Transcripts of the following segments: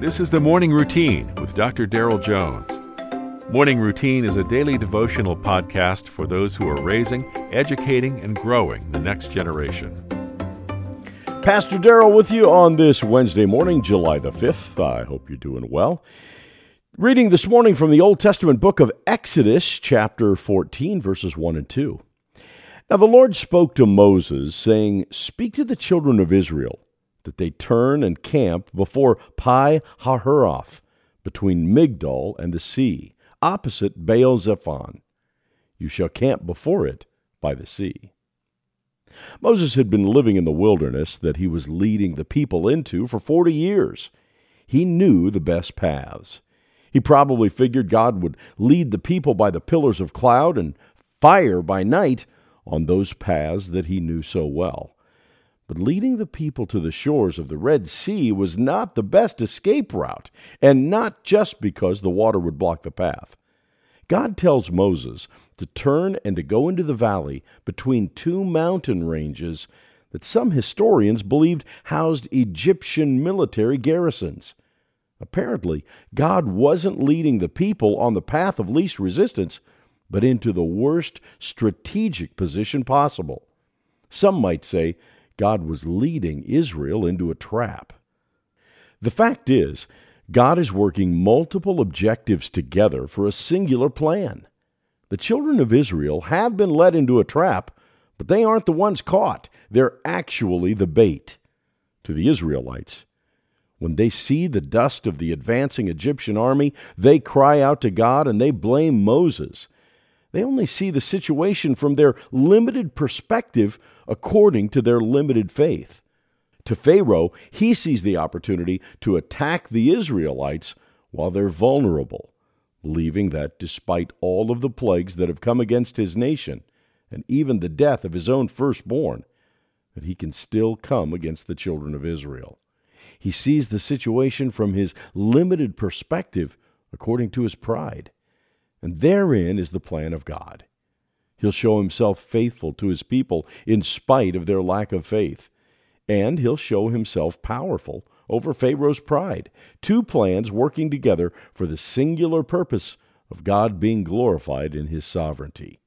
This is the Morning Routine with Dr. Darrell Jones. Morning Routine is a daily devotional podcast for those who are raising, educating, and growing the next generation. Pastor Darrell with you on this Wednesday morning, July the 5th. I hope you're doing well. Reading this morning from the Old Testament book of Exodus, chapter 14, verses 1 and 2. Now the Lord spoke to Moses, saying, Speak to the children of Israel that they turn and camp before Pi Hahiroth, between Migdol and the sea, opposite Baal Zephon. You shall camp before it by the sea. Moses had been living in the wilderness that he was leading the people into for forty years. He knew the best paths. He probably figured God would lead the people by the pillars of cloud and fire by night on those paths that he knew so well. But leading the people to the shores of the Red Sea was not the best escape route, and not just because the water would block the path. God tells Moses to turn and to go into the valley between two mountain ranges that some historians believed housed Egyptian military garrisons. Apparently, God wasn't leading the people on the path of least resistance, but into the worst strategic position possible. Some might say God was leading Israel into a trap. The fact is, God is working multiple objectives together for a singular plan. The children of Israel have been led into a trap, but they aren't the ones caught. They're actually the bait. To the Israelites, when they see the dust of the advancing Egyptian army, they cry out to God and they blame Moses. They only see the situation from their limited perspective according to their limited faith. To Pharaoh, he sees the opportunity to attack the Israelites while they're vulnerable, believing that despite all of the plagues that have come against his nation, and even the death of his own firstborn, that he can still come against the children of Israel. He sees the situation from his limited perspective according to his pride. And therein is the plan of God. He'll show himself faithful to his people in spite of their lack of faith. And he'll show himself powerful over Pharaoh's pride. Two plans working together for the singular purpose of God being glorified in his sovereignty.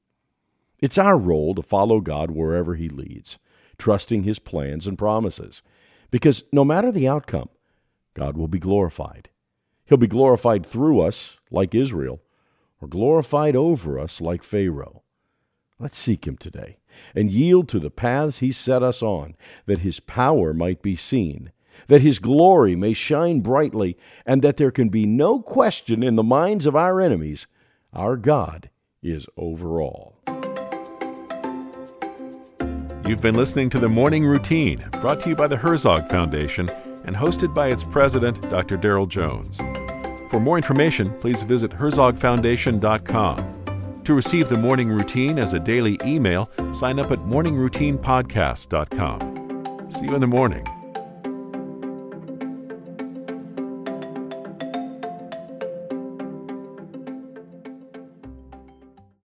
It's our role to follow God wherever he leads, trusting his plans and promises. Because no matter the outcome, God will be glorified. He'll be glorified through us, like Israel, or glorified over us like Pharaoh. Let's seek him today and yield to the paths he set us on, that his power might be seen, that his glory may shine brightly, and that there can be no question in the minds of our enemies our God is over all. You've been listening to the Morning Routine, brought to you by the Herzog Foundation and hosted by its president, Dr. Darrell Jones. For more information, please visit herzogfoundation.com. To receive the morning routine as a daily email, sign up at morningroutinepodcast.com. See you in the morning.